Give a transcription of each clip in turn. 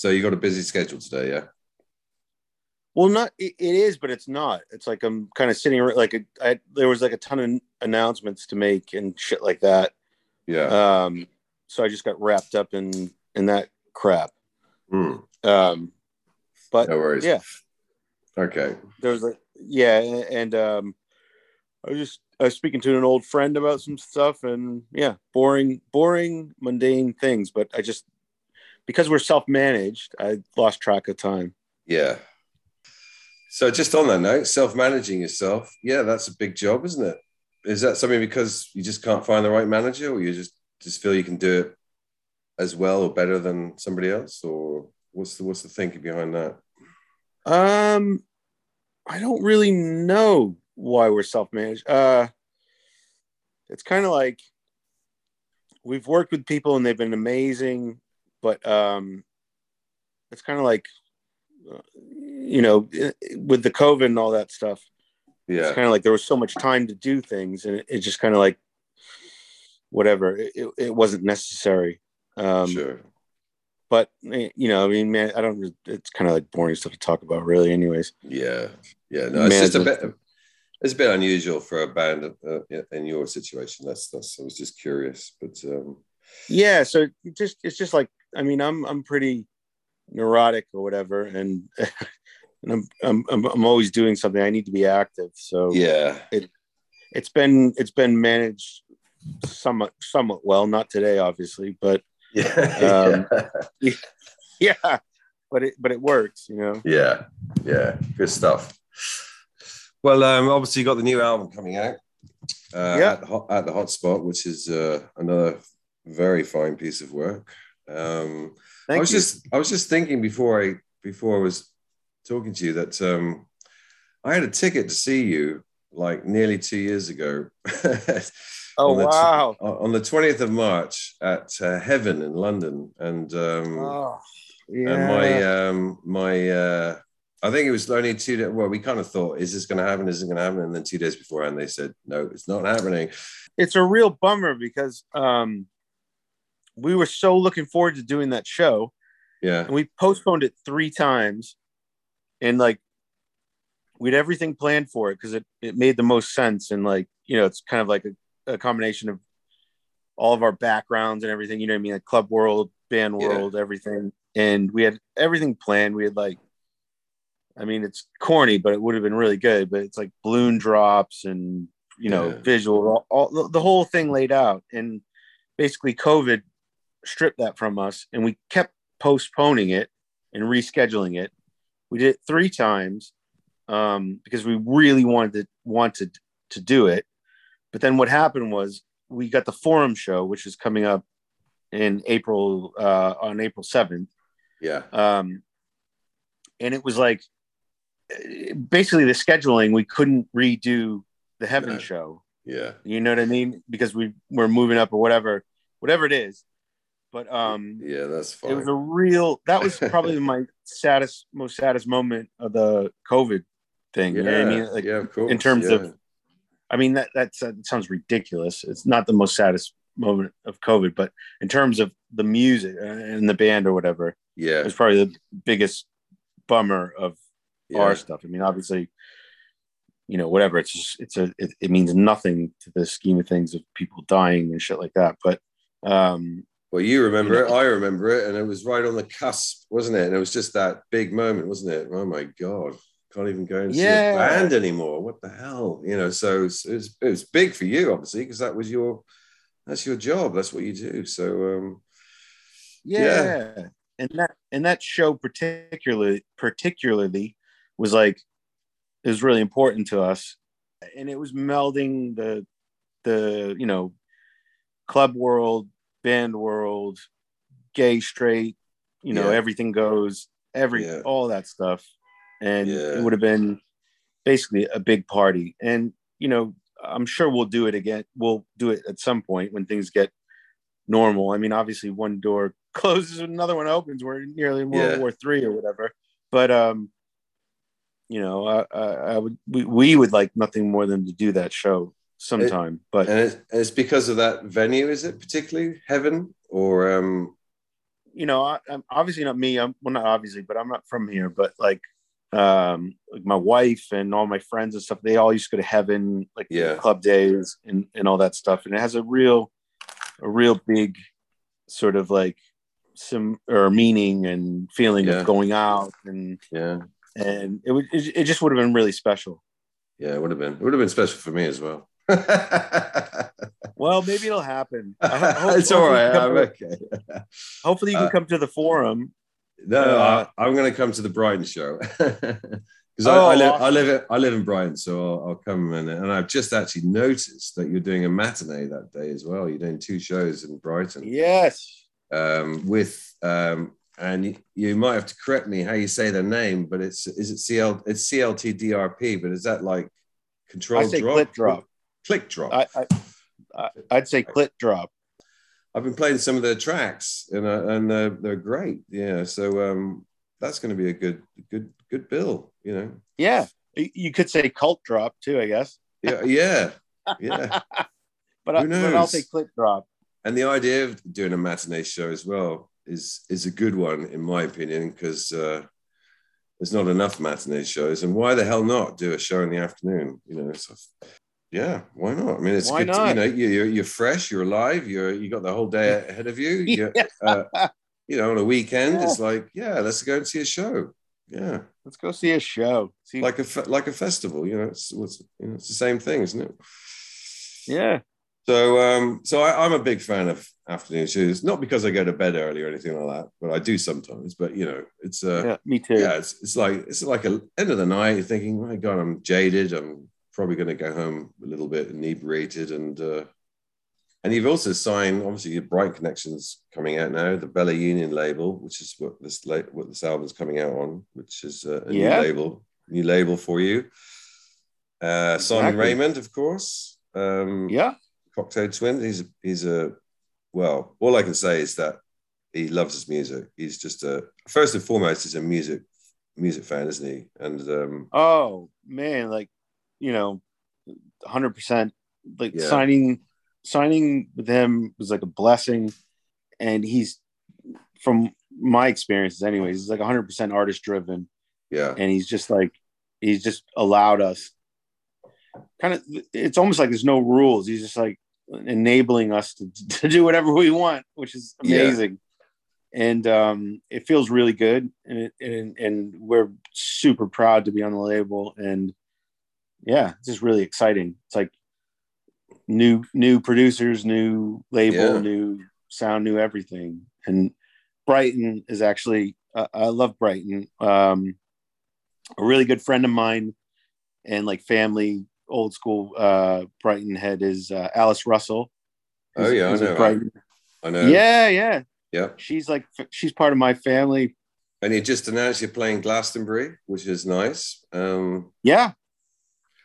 So you got a busy schedule today, yeah? Well, not it, it is, but it's not. It's like I'm kind of sitting like a, I, there was like a ton of announcements to make and shit like that. Yeah. Um, so I just got wrapped up in in that crap. Mm, Um, but no worries. yeah, Okay. there was like yeah, and um, I was just I was speaking to an old friend about some stuff, and yeah, boring, boring, mundane things. But I just because we're self managed, I lost track of time. Yeah. So just on that note, self-managing yourself, yeah, that's a big job, isn't it? Is that something because you just can't find the right manager, or you just just feel you can do it as well or better than somebody else, or what's the what's the thinking behind that? Um, I don't really know why we're self-managed. Uh, it's kind of like we've worked with people and they've been amazing, but um, it's kind of like uh, you know, with the COVID and all that stuff. Yeah. It's kind of like there was so much time to do things, and it, it just kind of like whatever. It, it, wasn't necessary. Um, sure. But eh, you know, I mean, man, I don't. It's kind of like boring stuff to talk about, really. Anyways. Yeah. Yeah. No, it's just a bit. It's a bit unusual for a band uh, in your situation. That's that's. I was just curious, but um, yeah so just it's just like i mean i'm i'm pretty neurotic or whatever and and I'm, I'm i'm i'm always doing something i need to be active so yeah, it it's been it's been managed somewhat somewhat well not today obviously but yeah, Um, yeah but it but it works you know yeah, yeah. Good stuff. Well, um, obviously, you got the new album coming out. Uh, Yeah. at, the hot, at the hotspot, which is uh, another very fine piece of work. Um, thank I was you just I was just thinking before I before I was talking to you that um, I had a ticket to see you like nearly two years ago. oh on the wow on the twentieth of March at uh, Heaven in London, and um, oh, and my um, my uh, I think it was only two days. Well, we kind of thought, is this going to happen? Is it going to happen? And then two days beforehand, they said, no, it's not happening. it's a real bummer because um we were so looking forward to doing that show. Yeah, and we postponed it three times. And like we had everything planned for it because it, it made the most sense. And like you know it's kind of like a, a combination of all of our backgrounds and everything you know what i mean? Like club world band Yeah. world everything. And we had everything planned. We had like i mean it's corny but it would have been really good. But it's like balloon drops and you know Yeah. visual all, all the whole thing laid out. And basically covid stripped that from us and we kept postponing it and rescheduling it. We did it three times um, because we really wanted to, wanted to do it. But then what happened was we got the forum show, which is coming up in April uh, on April seventh, yeah, um, and it was like basically the scheduling we couldn't redo the Heaven show. yeah, You know what I mean? Because we were moving up or whatever, whatever it is. But um, yeah. That's fine. it was a real that was probably my saddest most saddest moment of the covid thing yeah, you know i mean like yeah, of course. in terms yeah. of i mean that that's, that sounds ridiculous it's not the most saddest moment of covid but in terms of the music uh, and the band or whatever it yeah, was probably the biggest bummer of yeah. our stuff i mean obviously you know whatever it's just it's a it, it means nothing to the scheme of things of people dying and shit like that but um Well, you remember You it, I remember it, and it was right on the cusp, wasn't it? And it was just that big moment, wasn't it? Oh my god, can't even go and see a band anymore. What the hell, you know? So it was, it was, it was big for you, obviously, because that was your that's your job. That's what you do. So um, yeah. and that and that show particularly particularly was like it was really important to us and it was melding the the you know club world band world gay straight you know Yeah. everything goes every Yeah. all that stuff. And Yeah. it would have been basically a big party. And you know i'm sure we'll do it again. We'll do it at some point when things get normal. I mean obviously one door closes and another one opens we're nearly in world war three or whatever. But um you know i i, I would we, we would like nothing more than to do that show sometime but and it's, it's because of that venue, is it particularly heaven or um, you know, I, I'm obviously not me. I'm well, not obviously, but I'm not from here. But like, um, like my wife and all my friends and stuff, they all used to go to heaven, like Yeah. club days and and all that stuff. And it has a real, a real big, sort of like some or meaning and feeling Yeah. of going out and Yeah. and it would it, it just would have been really special. Yeah, it would have been. It would have been special for me as well. Well, maybe it'll happen. I it's all can I'm to- okay. Hopefully, you can Uh, come to the forum. No, Uh, I, I'm going to come to the Brighton show because Oh, I, I live. I live. In, I live in Brighton, so I'll, I'll come and and I've just actually noticed that you're doing a matinee that day as well. You're doing two shows in Brighton Yes. um, with. Um, and you, you might have to correct me how you say their name, but it's is it CL it's CLTDRP, but is that like control I say drop? clit drop. Click drop. I, I, I'd say click drop. I've been playing some of their tracks and uh, and they're, they're great. Yeah, so um, that's going to be a good good good bill. You know. Yeah. You could say cult drop too, I guess. Yeah, yeah, yeah. But, I, but I'll say clit drop. and the idea of doing a matinee show as well is is a good one in my opinion because uh, there's not enough matinee shows, and why the hell not do a show in the afternoon? You know, so yeah, why not? I mean, it's Why good. To, not? you know, you, you're you're fresh, you're alive, you're you got the whole day ahead of you. you uh, you know, on a weekend, Yeah. it's like, yeah, let's go and see a show. Yeah, Let's go see a show. See, like a like a festival. You know, it's it's, you know, it's the same thing, isn't it? yeah. So, um, so I, I'm a big fan of afternoon shows, not because I go to bed early or anything like that, but I do sometimes. But you know, it's uh, Yeah. Me too. yeah, it's, it's like it's like a end of the night. You're thinking, my God, I'm jaded. I'm probably going to go home a little bit inebriated, and uh, and you've also signed obviously your Bright Connections coming out now, the Bella Union label, which is what this la- what this album's coming out on, which is uh, a Yeah. new label, new label for you. Uh, Simon Exactly. Raymonde, of course. Um, Yeah. Cocteau Twin. He's a, he's a well. All I can say is that he loves his music. He's just a first and foremost, he's a music music fan, isn't he? And um, Oh man, like you know, hundred percent. Like Yeah. signing signing with him was like a blessing, and he's from my experiences, anyways. He's like hundred percent artist driven, yeah, and he's just like he's just allowed us. Kind of, it's almost like there's no rules. He's just like enabling us to, to do whatever we want, which is Yeah. amazing. And um, it feels really good, and it, and and we're super proud to be on the label. And yeah, it's just really exciting. It's like new new producers, new label, Yeah. new sound, new everything. And Brighton is actually uh, I love Brighton. Um, a really good friend of mine and like family, old school uh, Brighton head is uh, Alice Russell. Oh, yeah, I know. I know. Yeah, yeah. yeah. She's like she's part of my family. And you just announced you're playing Glastonbury, which is nice. Um, Yeah,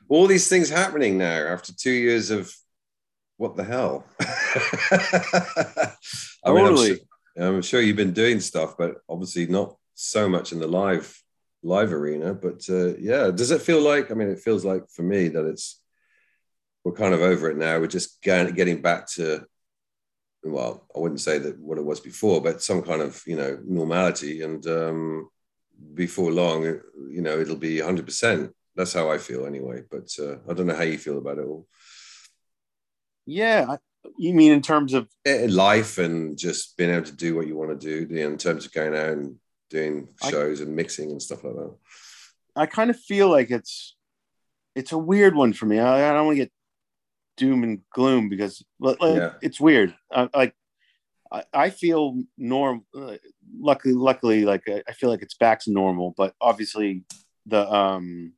all these things happening now after two years of what the hell? I mean, I'm Totally. su- I'm sure you've been doing stuff, but obviously not so much in the live live arena. But uh, yeah, does it feel like? I mean, it feels like for me that it's we're kind of over it now. We're just getting getting back to well, I wouldn't say that what it was before, but some kind of you know normality. And um, before long, you know, it'll be 100. percent That's how I feel anyway. But uh, I don't know how you feel about it all. yeah. You mean in terms of life and just being able to do what you want to do in terms of going out and doing I- shows and mixing and stuff like that. I kind of feel like it's it's a weird one for me. I, I don't want to get doom and gloom because like, Yeah. it's weird. I, like I, I feel norm. Uh, luckily, luckily, like I, I feel like it's back to normal. But obviously, the um,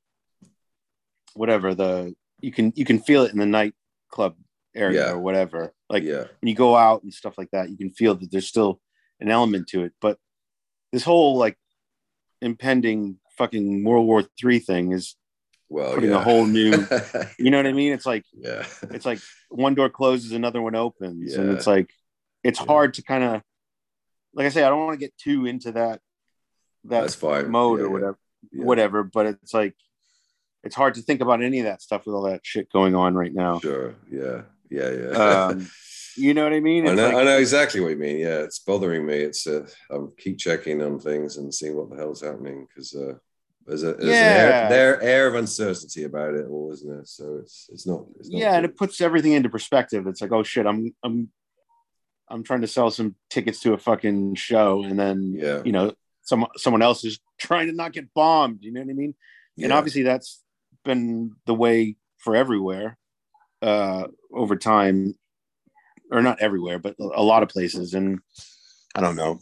whatever the you can you can feel it in the nightclub area Yeah. or whatever. Like yeah, when you go out and stuff like that, you can feel that there's still an element to it. But this whole like impending fucking World War Three thing is well, putting yeah. a whole new you know what I mean? It's like yeah, it's like one door closes, another one opens. And it's like it's Yeah. hard to kind of like I say, I don't want to get too into that that that's fine. mode Yeah, or whatever yeah. whatever, but it's like it's hard to think about any of that stuff with all that shit going on right now. Sure. Yeah. Yeah. Yeah. Um, You know what I mean? I know, like- I know exactly what you mean. Yeah, it's bothering me. It's uh, I'm keep checking on things and seeing what the hell's happening because uh, there's a there's Yeah. an air, air of uncertainty about it all, isn't there? So it's it's not. It's not yeah, and it puts everything into perspective. It's like, oh shit, I'm I'm I'm trying to sell some tickets to a fucking show, and then yeah, you know, some someone else is trying to not get bombed. You know what I mean? And obviously, that's been the way for everywhere uh, over time, or not everywhere, but a lot of places. And I don't know.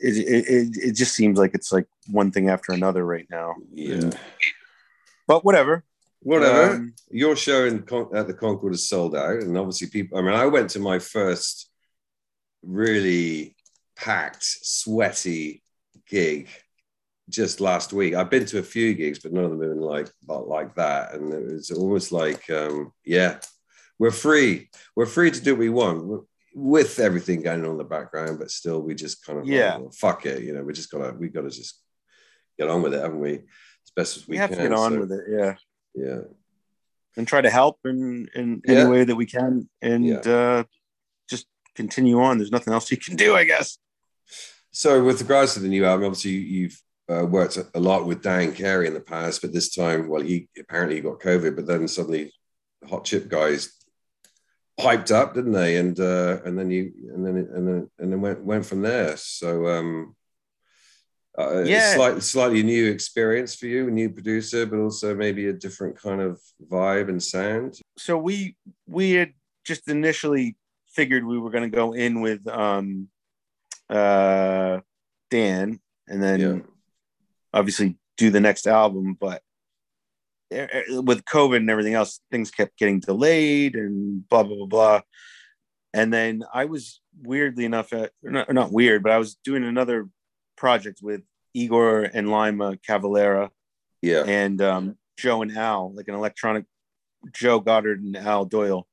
It, it, it, just seems like it's like one thing after another right now. yeah. But whatever. Whatever. Um, Your show in Con- at the Concord is sold out, and obviously people. I mean, I went to my first really packed, sweaty gig just last week. I've been to a few gigs, but none of them have been like like that. And it was almost like, um, yeah, we're free. We're free to do what we want We're- with everything going on in the background, but still, we just kind of like, Yeah. well, fuck it. You know, we just gotta we gotta just get on with it, haven't we? As best as we, we have can. to get on So, with it. Yeah. Yeah. and try to help in in Yeah. any way that we can and Yeah. uh just continue on there's nothing else you can do i guess So, with regards to the new album, obviously you've uh, worked a lot with Dan Carey in the past, but this time, well, he apparently he got COVID, but then suddenly the Hot Chip guys hyped up, didn't they? And uh, and then you and then and then and then went went from there. So, um, uh, Yeah. slightly slightly new experience for you, a new producer, but also maybe a different kind of vibe and sound. so we we had just initially figured we were going to go in with um uh dan and then Yeah. Obviously do the next album but eh, eh, with covid and everything else things kept getting delayed and blah blah blah blah. And then i was weirdly enough at not, not weird but i was doing another project with igor and Laima cavalera. Yeah, and um, Joe and Al, like an electronic Joe Goddard and Al Doyle.